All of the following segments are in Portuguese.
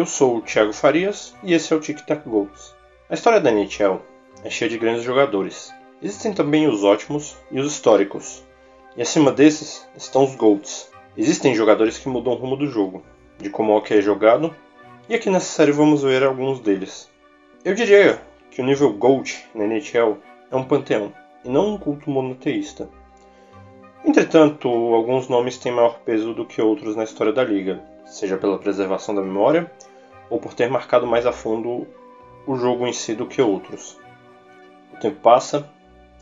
Eu sou o Thiago Farias e esse é o Tic Tac Goals. A história da NHL é cheia de grandes jogadores. Existem também os ótimos e os históricos. E acima desses estão os GOATs. Existem jogadores que mudam o rumo do jogo, de como o hockey é jogado, e aqui nessa série vamos ver alguns deles. Eu diria que o nível GOAT na NHL é um panteão, e não um culto monoteísta. Entretanto, alguns nomes têm maior peso do que outros na história da liga, seja pela preservação da memória ou por ter marcado mais a fundo o jogo em si do que outros. O tempo passa,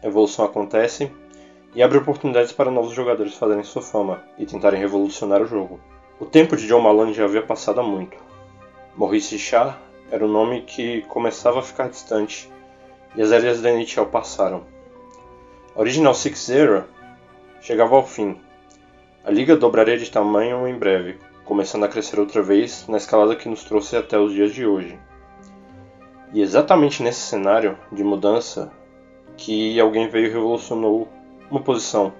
a evolução acontece e abre oportunidades para novos jogadores fazerem sua fama e tentarem revolucionar o jogo. O tempo de John Malone já havia passado há muito. Maurice Char era o nome que começava a ficar distante e as eras da NHL passaram. A Original Six Era chegava ao fim. A liga dobraria de tamanho em breve, começando a crescer outra vez na escalada que nos trouxe até os dias de hoje. E exatamente nesse cenário de mudança que alguém veio e revolucionou uma posição,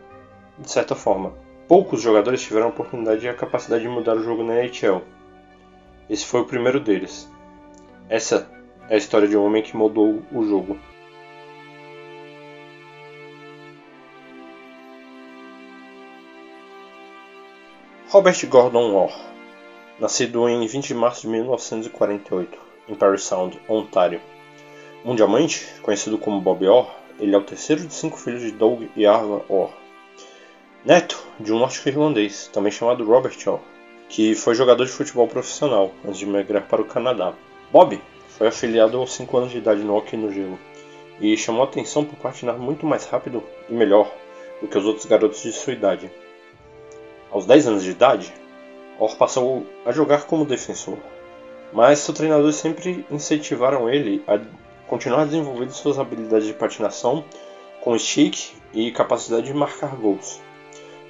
de certa forma. Poucos jogadores tiveram a oportunidade e a capacidade de mudar o jogo na NHL. Esse foi o primeiro deles. Essa é a história de um homem que mudou o jogo. Robert Gordon Orr, nascido em 20 de março de 1948, em Parry Sound, Ontário. Mundialmente conhecido como Bob Orr, ele é o terceiro de cinco filhos de Doug e Arva Orr. Neto de um norte-irlandês, também chamado Robert Orr, que foi jogador de futebol profissional antes de migrar para o Canadá. Bob foi afiliado aos 5 anos de idade no hockey no gelo e chamou atenção por patinar muito mais rápido e melhor do que os outros garotos de sua idade. Aos 10 anos de idade, Orr passou a jogar como defensor, mas seus treinadores sempre incentivaram ele a continuar desenvolvendo suas habilidades de patinação com stick e capacidade de marcar gols.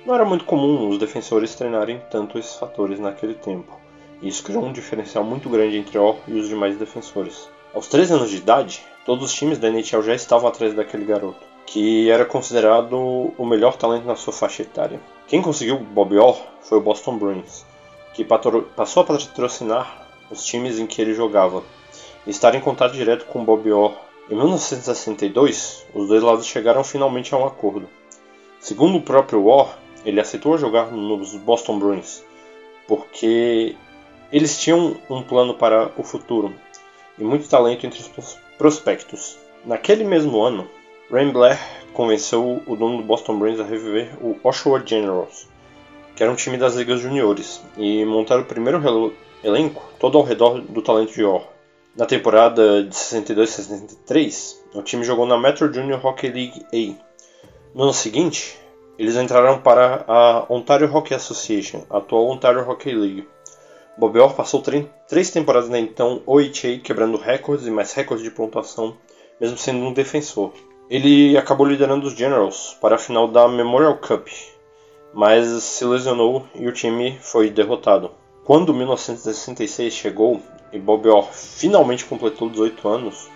Não era muito comum os defensores treinarem tanto esses fatores naquele tempo, e isso criou um diferencial muito grande entre Orr e os demais defensores. Aos 13 anos de idade, todos os times da NHL já estavam atrás daquele garoto, que era considerado o melhor talento na sua faixa etária. Quem conseguiu Bob Orr foi o Boston Bruins, que passou a patrocinar os times em que ele jogava e estar em contato direto com Bob Orr. Em 1962, os dois lados chegaram finalmente a um acordo. Segundo o próprio Orr, ele aceitou jogar nos Boston Bruins porque eles tinham um plano para o futuro e muito talento entre os prospectos. Naquele mesmo ano, Rain Blair convenceu o dono do Boston Bruins a reviver o Oshawa Generals, que era um time das ligas juniores, e montar o primeiro elenco todo ao redor do talento de Orr. Na temporada de 62-63, o time jogou na Metro Junior Hockey League A. No ano seguinte, eles entraram para a Ontario Hockey Association, a atual Ontario Hockey League. Bob Orr passou três temporadas na então OHA, quebrando recordes e mais recordes de pontuação, mesmo sendo um defensor. Ele acabou liderando os Generals para a final da Memorial Cup, mas se lesionou e o time foi derrotado. Quando 1966 chegou e Bob Orr finalmente completou 18 anos,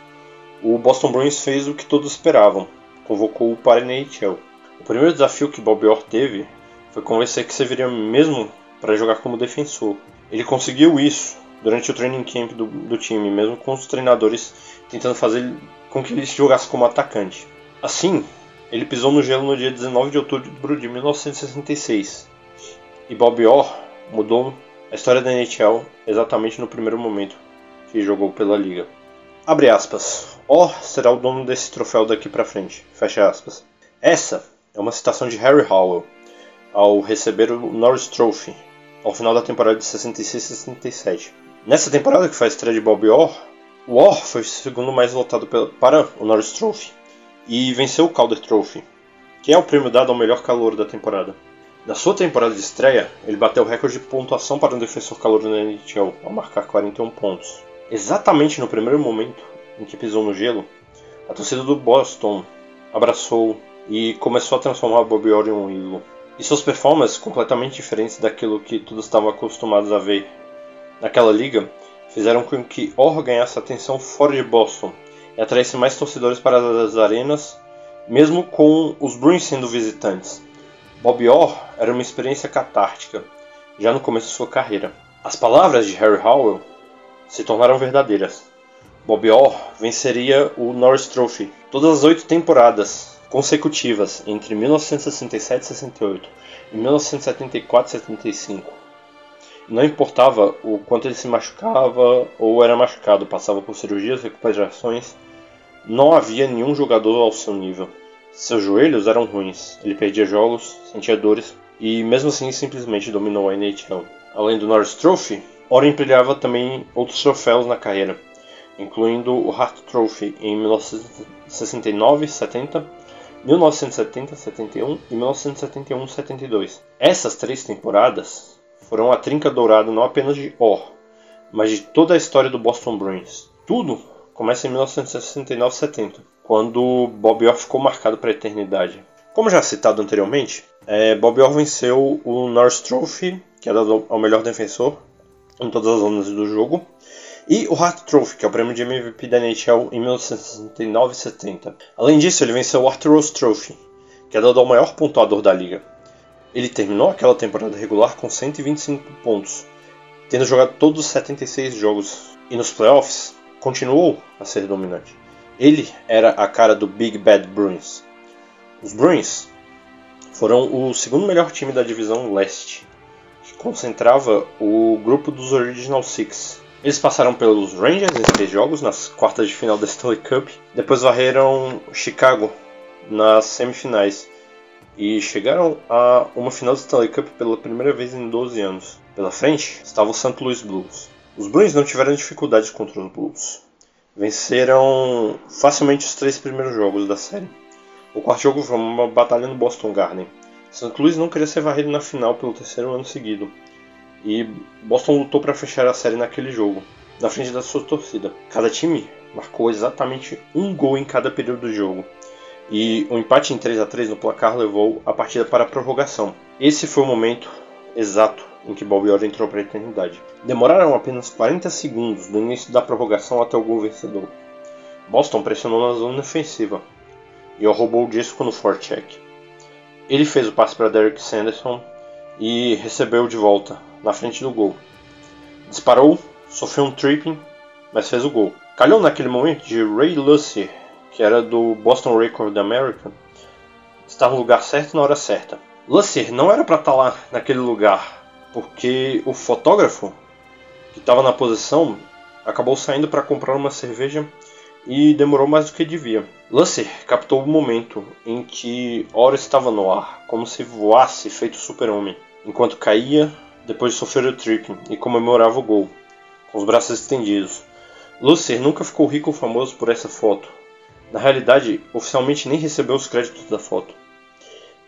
o Boston Bruins fez o que todos esperavam, convocou-o para a NHL. O primeiro desafio que Bob Orr teve foi convencer que serviria mesmo para jogar como defensor. Ele conseguiu isso durante o training camp do, do time, mesmo com os treinadores tentando fazer com que ele jogasse como atacante. Assim, ele pisou no gelo no dia 19 de outubro de 1966 e Bob Orr mudou a história da NHL exatamente no primeiro momento que jogou pela liga. Abre aspas. Orr será o dono desse troféu daqui para frente. Fecha aspas. Essa é uma citação de Harry Howell ao receber o Norris Trophy ao final da temporada de 66-67. Nessa temporada que faz estreia de Bob Orr, Orr foi o segundo mais votado para o Norris Trophy e venceu o Calder Trophy, que é o prêmio dado ao melhor calor da temporada. Na sua temporada de estreia, ele bateu o recorde de pontuação para um defensor calor na NHL, ao marcar 41 pontos. Exatamente no primeiro momento em que pisou no gelo, a torcida do Boston abraçou e começou a transformar Bob Orr em um ídolo. E suas performances, completamente diferentes daquilo que todos estavam acostumados a ver naquela liga, fizeram com que Orr ganhasse atenção fora de Boston e atraísse mais torcedores para as arenas, mesmo com os Bruins sendo visitantes. Bob Orr era uma experiência catártica, já no começo de sua carreira. As palavras de Harry Howell se tornaram verdadeiras. Bob Orr venceria o Norris Trophy todas as oito temporadas consecutivas entre 1967 e 68 e 1974 e 75. Não importava o quanto ele se machucava ou era machucado, passava por cirurgias, recuperações, não havia nenhum jogador ao seu nível. Seus joelhos eram ruins, ele perdia jogos, sentia dores e mesmo assim simplesmente dominou a NHL. Além do Norris Trophy, Ora empilhava também outros troféus na carreira, incluindo o Hart Trophy em 1969, 70, 1970, 71 e 1971, 72. Essas três temporadas foram a trinca dourada não apenas de Orr, mas de toda a história do Boston Bruins. Tudo começa em 1969-70, quando Bob Orr ficou marcado para a eternidade. Como já citado anteriormente, é, Bob Orr venceu o Norris Trophy, que é dado ao melhor defensor, em todas as zonas do jogo. E o Hart Trophy, que é o prêmio de MVP da NHL em 1969 e 70. Além disso, ele venceu o Arthur Rose Trophy, que é dado ao maior pontuador da liga. Ele terminou aquela temporada regular com 125 pontos, tendo jogado todos os 76 jogos. E nos playoffs, continuou a ser dominante. Ele era a cara do Big Bad Bruins. Os Bruins foram o segundo melhor time da divisão leste concentrava o grupo dos Original Six. Eles passaram pelos Rangers em três jogos nas quartas de final da Stanley Cup, depois varreram Chicago nas semifinais e chegaram a uma final da Stanley Cup pela primeira vez em 12 anos. Pela frente estava o St. Louis Blues. Os Bruins não tiveram dificuldades contra os Blues. Venceram facilmente os três primeiros jogos da série. O quarto jogo foi uma batalha no Boston Garden. St. Louis não queria ser varrido na final pelo terceiro ano seguido. E Boston lutou para fechar a série naquele jogo, na frente da sua torcida. Cada time marcou exatamente um gol em cada período do jogo. E o empate em 3 a 3 no placar levou a partida para a prorrogação. Esse foi o momento exato em que Bob Orr entrou para a eternidade. Demoraram apenas 40 segundos do início da prorrogação até o gol vencedor. Boston pressionou na zona defensiva e roubou o disco no forecheck. Ele fez o passe para Derek Sanderson e recebeu de volta, na frente do gol. Disparou, sofreu um tripping, mas fez o gol. Calhou naquele momento de Ray Lucier, que era do Boston Record American, estar no lugar certo na hora certa. Lucier não era para estar tá lá naquele lugar, porque o fotógrafo que estava na posição acabou saindo para comprar uma cerveja e demorou mais do que devia. Lusser captou o momento em que Ora estava no ar, como se voasse feito super-homem, enquanto caía depois de sofrer o tripping e comemorava o gol, com os braços estendidos. Lusser nunca ficou rico ou famoso por essa foto. Na realidade, oficialmente nem recebeu os créditos da foto.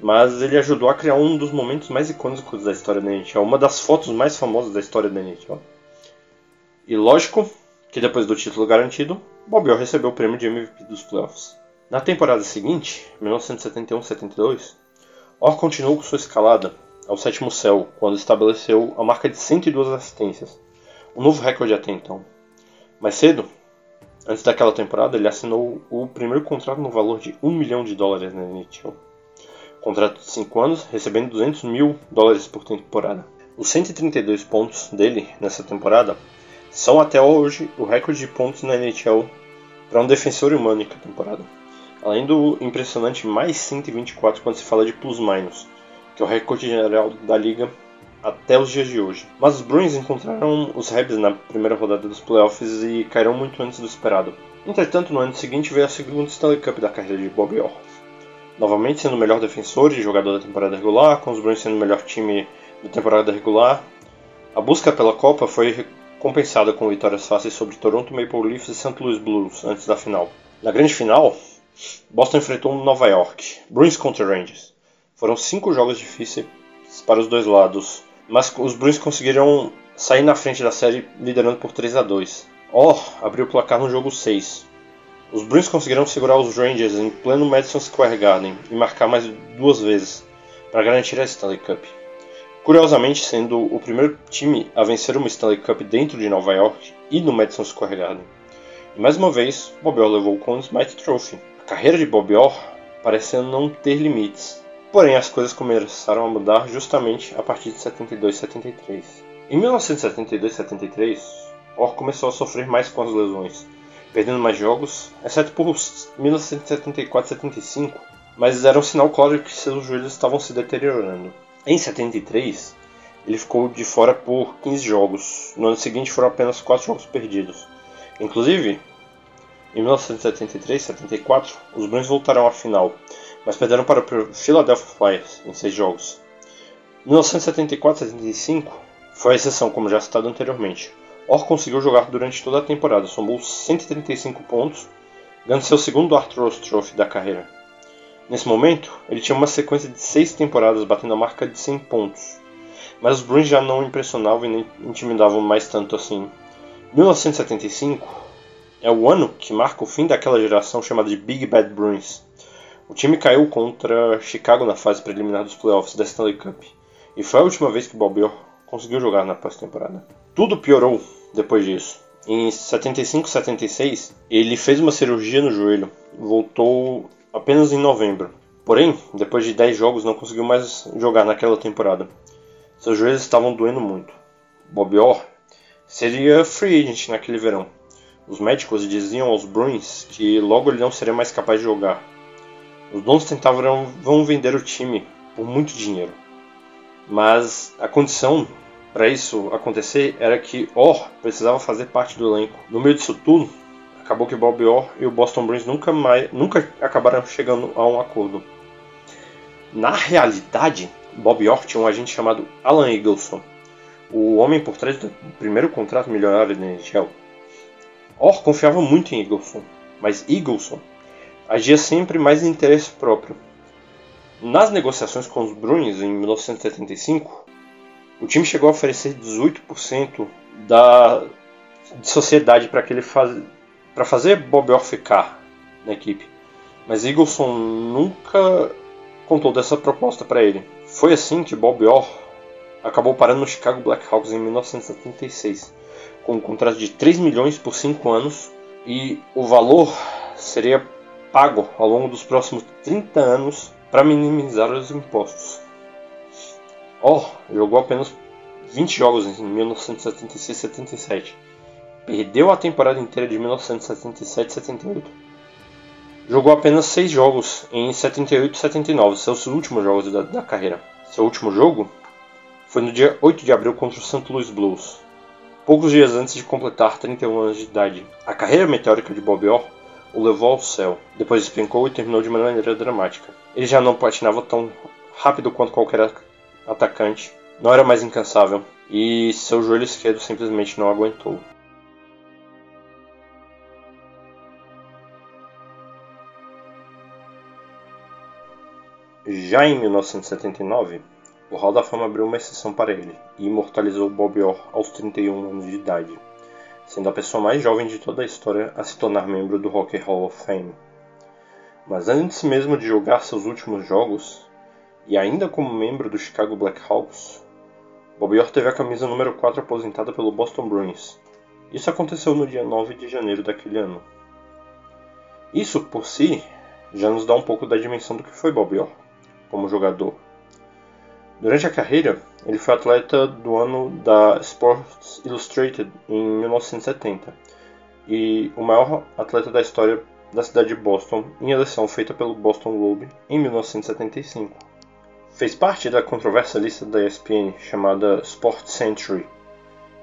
Mas ele ajudou a criar um dos momentos mais icônicos da história da NHL, uma das fotos mais famosas da história da NHL. E lógico que depois do título garantido, Bob Orr recebeu o prêmio de MVP dos playoffs. Na temporada seguinte, 1971-72, Orr continuou com sua escalada ao sétimo céu quando estabeleceu a marca de 102 assistências, um novo recorde até então. Mais cedo, antes daquela temporada, ele assinou o primeiro contrato no valor de 1 milhão de dólares na NHL. Contrato de 5 anos, recebendo 200 mil dólares por temporada. Os 132 pontos dele nessa temporada são até hoje o recorde de pontos na NHL para um defensor humano em temporada. Além do impressionante mais 124 quando se fala de plus-minus, que é o recorde geral da liga até os dias de hoje. Mas os Bruins encontraram os Rebs na primeira rodada dos playoffs e caíram muito antes do esperado. Entretanto, no ano seguinte veio a segunda Stanley Cup da carreira de Bob Orr. Novamente sendo o melhor defensor e jogador da temporada regular, com os Bruins sendo o melhor time da temporada regular. A busca pela Copa foi compensada com vitórias fáceis sobre Toronto Maple Leafs e St. Louis Blues antes da final. Na grande final, Boston enfrentou Nova York, Bruins contra Rangers. Foram cinco jogos difíceis para os dois lados, mas os Bruins conseguiram sair na frente da série liderando por 3 a 2. Oh, abriu o placar no jogo 6. Os Bruins conseguiram segurar os Rangers em pleno Madison Square Garden e marcar mais duas vezes para garantir a Stanley Cup. Curiosamente, sendo o primeiro time a vencer uma Stanley Cup dentro de Nova York e no Madison Square Garden. E mais uma vez, Bob Orr levou o Conn Smythe Trophy. A carreira de Bob Orr parecia não ter limites, porém as coisas começaram a mudar justamente a partir de 72 73. Em 1972 73, Orr começou a sofrer mais com as lesões, perdendo mais jogos, exceto por 1974-75, mas era um sinal claro que seus joelhos estavam se deteriorando. Em 73, ele ficou de fora por 15 jogos. No ano seguinte foram apenas 4 jogos perdidos. Inclusive, em 1973-74, os Bruins voltaram à final, mas perderam para o Philadelphia Flyers em 6 jogos. 1974-75 foi a exceção, como já citado anteriormente. Orr conseguiu jogar durante toda a temporada, somou 135 pontos, ganhando seu segundo Arthur Trophy da carreira. Nesse momento, ele tinha uma sequência de seis temporadas batendo a marca de 100 pontos, mas os Bruins já não impressionavam e nem intimidavam mais tanto assim. 1975 é o ano que marca o fim daquela geração chamada de Big Bad Bruins. O time caiu contra Chicago na fase preliminar dos playoffs da Stanley Cup e foi a última vez que Bob Orr conseguiu jogar na pós-temporada. Tudo piorou depois disso. Em 75-76, ele fez uma cirurgia no joelho, voltou apenas em novembro. Porém, depois de 10 jogos, não conseguiu mais jogar naquela temporada. Seus joelhos estavam doendo muito. Bob Orr seria free agent naquele verão. Os médicos diziam aos Bruins que logo ele não seria mais capaz de jogar. Os donos tentavam vão vender o time por muito dinheiro. Mas a condição para isso acontecer era que Orr precisava fazer parte do elenco. No meio disso tudo, acabou que Bob Orr e o Boston Bruins nunca, mais, nunca acabaram chegando a um acordo. Na realidade, Bob Orr tinha um agente chamado Alan Eagleson, o homem por trás do primeiro contrato milionário da NHL. Orr confiava muito em Eagleson, mas Eagleson agia sempre mais em interesse próprio. Nas negociações com os Bruins em 1975, o time chegou a oferecer 18% da de sociedade para que ele faz, para fazer Bob Orr ficar na equipe. Mas Eagleson nunca contou dessa proposta para ele. Foi assim que Bob Orr acabou parando no Chicago Blackhawks em 1976, com um contrato de 3 milhões por 5 anos e o valor seria pago ao longo dos próximos 30 anos para minimizar os impostos. Orr jogou apenas 20 jogos em 1976-77 Perdeu a temporada inteira de 1977-78. Jogou apenas 6 jogos em 78-79, seus últimos jogos da, da, carreira. Seu último jogo foi no dia 8 de abril contra o St. Louis Blues, poucos dias antes de completar 31 anos de idade. A carreira meteórica de Bob Orr o levou ao céu, depois despencou e terminou de maneira dramática. Ele já não patinava tão rápido quanto qualquer atacante, não era mais incansável, e seu joelho esquerdo simplesmente não aguentou. Já em 1979, o Hall da Fama abriu uma exceção para ele e imortalizou Bob Orr aos 31 anos de idade, sendo a pessoa mais jovem de toda a história a se tornar membro do Rock Hall of Fame. Mas antes mesmo de jogar seus últimos jogos, e ainda como membro do Chicago Blackhawks, Bob Orr teve a camisa número 4 aposentada pelo Boston Bruins. Isso aconteceu no dia 9 de janeiro daquele ano. Isso por si já nos dá um pouco da dimensão do que foi Bob Orr como jogador. Durante a carreira, ele foi atleta do ano da Sports Illustrated em 1970 e o maior atleta da história da cidade de Boston em eleição feita pelo Boston Globe em 1975. Fez parte da controversa lista da ESPN chamada Sport Century,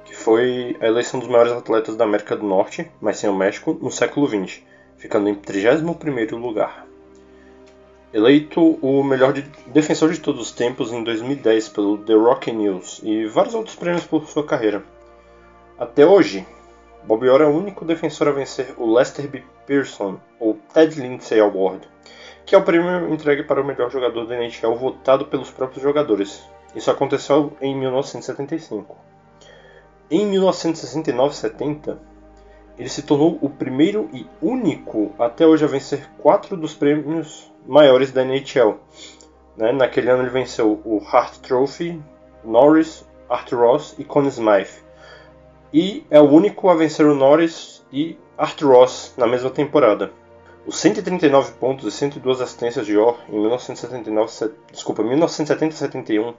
que foi a eleição dos maiores atletas da América do Norte, mas sem o México, no século XX, ficando em 31º lugar eleito o melhor de, defensor de todos os tempos em 2010 pelo The Rock News e vários outros prêmios por sua carreira. Até hoje, Bob Orr é o único defensor a vencer o Lester B. Pearson, ou Ted Lindsay Award, que é o prêmio entregue para o melhor jogador da NHL votado pelos próprios jogadores. Isso aconteceu em 1975. Em 1969-70, ele se tornou o primeiro e único até hoje a vencer quatro dos prêmios maiores da NHL. Né? Naquele ano ele venceu o Hart Trophy, Norris, Arthur Ross e Conn Smythe. E é o único a vencer o Norris e Arthur Ross na mesma temporada. Os 139 pontos e 102 assistências de Orr em 1979, desculpa, 1970 71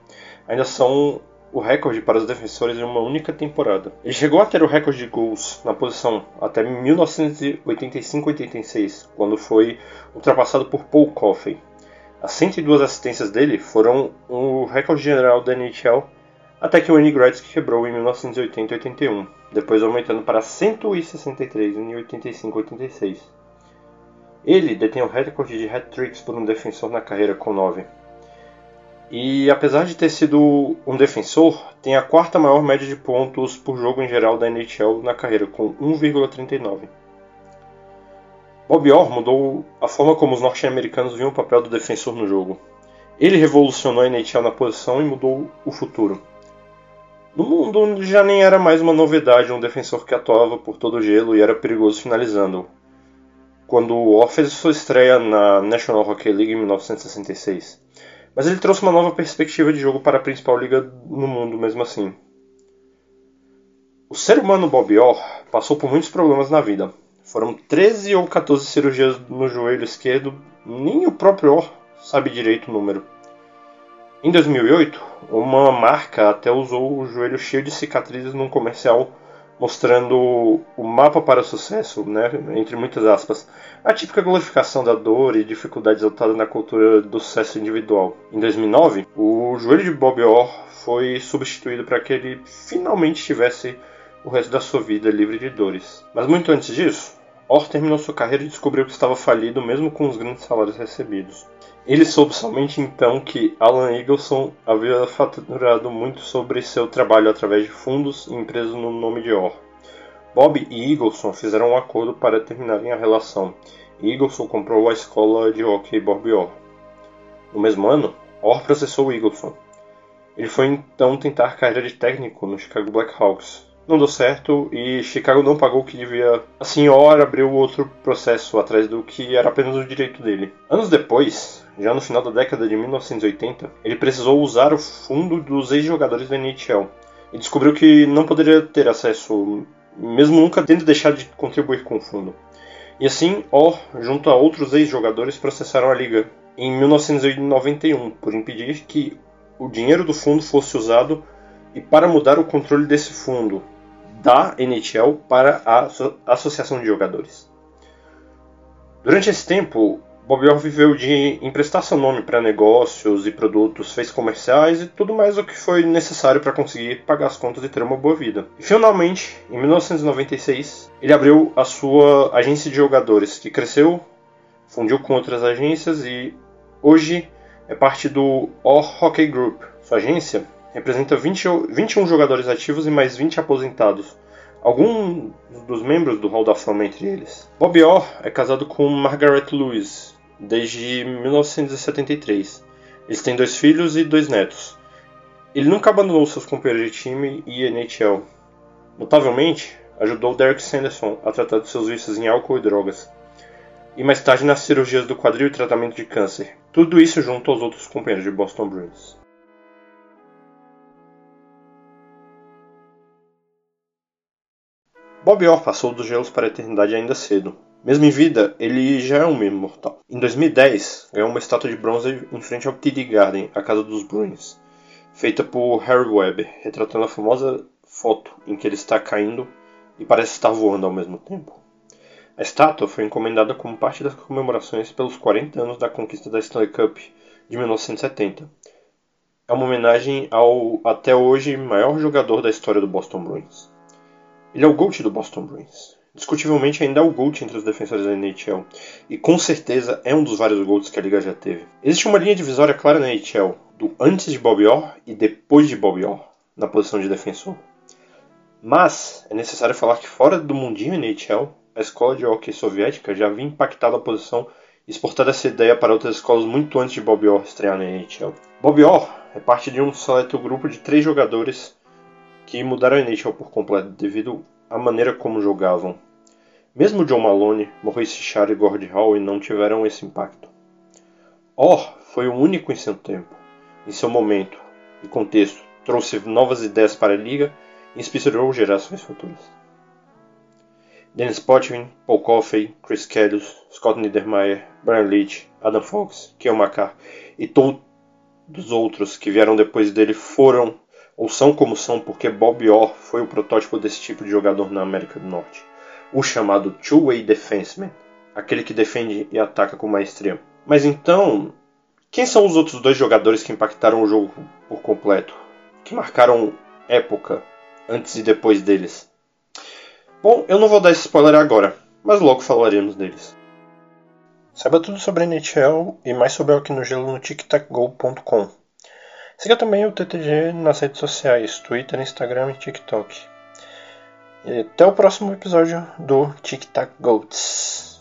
ainda são o recorde para os defensores em uma única temporada. Ele chegou a ter o recorde de gols na posição até 1985-86, quando foi ultrapassado por Paul Coffey. As 102 assistências dele foram o recorde geral da NHL até que o Wayne Gretzky quebrou em 1980-81, depois aumentando para 163 em 85-86. Ele detém o recorde de hat-tricks por um defensor na carreira com 9. E apesar de ter sido um defensor, tem a quarta maior média de pontos por jogo em geral da NHL na carreira, com 1,39. Bob Orr mudou a forma como os norte-americanos viam o papel do defensor no jogo. Ele revolucionou a NHL na posição e mudou o futuro. No mundo já nem era mais uma novidade um defensor que atuava por todo o gelo e era perigoso finalizando, quando Orr fez sua estreia na National Hockey League em 1966. Mas ele trouxe uma nova perspectiva de jogo para a principal liga no mundo mesmo assim. O ser humano Bob Orr passou por muitos problemas na vida. Foram 13 ou 14 cirurgias no joelho esquerdo, nem o próprio Orr sabe direito o número. Em 2008, uma marca até usou o joelho cheio de cicatrizes num comercial mostrando o mapa para o sucesso, né, entre muitas aspas, a típica glorificação da dor e dificuldades adotada na cultura do sucesso individual. Em 2009, o joelho de Bob Orr foi substituído para que ele finalmente tivesse o resto da sua vida livre de dores. Mas muito antes disso, Orr terminou sua carreira e descobriu que estava falido mesmo com os grandes salários recebidos. Ele soube somente então que Alan Eagleson havia faturado muito sobre seu trabalho através de fundos e empresas no nome de Orr. Bob e Eagleson fizeram um acordo para terminarem a relação, Eagleson comprou a escola de hockey Bob Orr. No mesmo ano, Orr processou Eagleson. Ele foi então tentar carreira de técnico no Chicago Blackhawks, não deu certo e Chicago não pagou o que devia. A senhora abriu outro processo atrás do que era apenas o direito dele. Anos depois, já no final da década de 1980, ele precisou usar o fundo dos ex-jogadores da NHL e descobriu que não poderia ter acesso, mesmo nunca tendo deixado de contribuir com o fundo. E assim, Orr, junto a outros ex-jogadores, processaram a liga em 1991 por impedir que o dinheiro do fundo fosse usado e para mudar o controle desse fundo, da NHL para a Associação de Jogadores. Durante esse tempo, Bob Orr viveu de emprestar seu nome para negócios e produtos, fez comerciais e tudo mais o que foi necessário para conseguir pagar as contas e ter uma boa vida. E finalmente, em 1996, ele abriu a sua agência de jogadores, que cresceu, fundiu com outras agências e hoje é parte do Orr Hockey Group. Sua agência representa 20, 21 jogadores ativos e mais 20 aposentados. Alguns dos membros do Hall da Fama entre eles. Bob Orr é casado com Margaret Lewis desde 1973. Eles têm dois filhos e dois netos. Ele nunca abandonou seus companheiros de time e NHL. Notavelmente, ajudou Derek Sanderson a tratar de seus vícios em álcool e drogas. E mais tarde nas cirurgias do quadril e tratamento de câncer. Tudo isso junto aos outros companheiros de Boston Bruins. Bob Orr passou dos gelos para a eternidade ainda cedo. Mesmo em vida, ele já é um meme mortal. Em 2010, ganhou uma estátua de bronze em frente ao TD Garden, a casa dos Bruins, feita por Harry Webb, retratando a famosa foto em que ele está caindo e parece estar voando ao mesmo tempo. A estátua foi encomendada como parte das comemorações pelos 40 anos da conquista da Stanley Cup de 1970. É uma homenagem ao até hoje maior jogador da história do Boston Bruins. Ele é o GOAT do Boston Bruins. Discutivelmente ainda é o GOAT entre os defensores da NHL, e com certeza é um dos vários GOATs que a liga já teve. Existe uma linha divisória clara na NHL, do antes de Bob Orr e depois de Bob Orr, na posição de defensor. Mas é necessário falar que fora do mundinho NHL, a escola de hockey soviética já havia impactado a posição e exportado essa ideia para outras escolas muito antes de Bob Orr estrear na NHL. Bob Orr é parte de um seleto grupo de três jogadores que mudaram a NHL por completo devido à maneira como jogavam. Mesmo John Malone, Maurice Richard e Gord Howe não tiveram esse impacto. Orr foi o único em seu tempo, em seu momento e contexto, trouxe novas ideias para a liga e inspirou gerações futuras. Dennis Potvin, Paul Coffey, Chris Kelly, Scott Niedermayer, Brian Leach, Adam Fox, Kyle McCarr e todos os outros que vieram depois dele foram ou são como são porque Bob Orr foi o protótipo desse tipo de jogador na América do Norte. O chamado two-way defenseman, aquele que defende e ataca com maestria. Mas então, quem são os outros dois jogadores que impactaram o jogo por completo? Que marcaram época antes e depois deles? Bom, eu não vou dar esse spoiler agora, mas logo falaremos deles. Saiba tudo sobre a NHL e mais sobre o Hockey no Gelo no tictacgo.com. Siga também o TTG nas redes sociais, Twitter, Instagram e TikTok. E até o próximo episódio do Tic Tac Goats.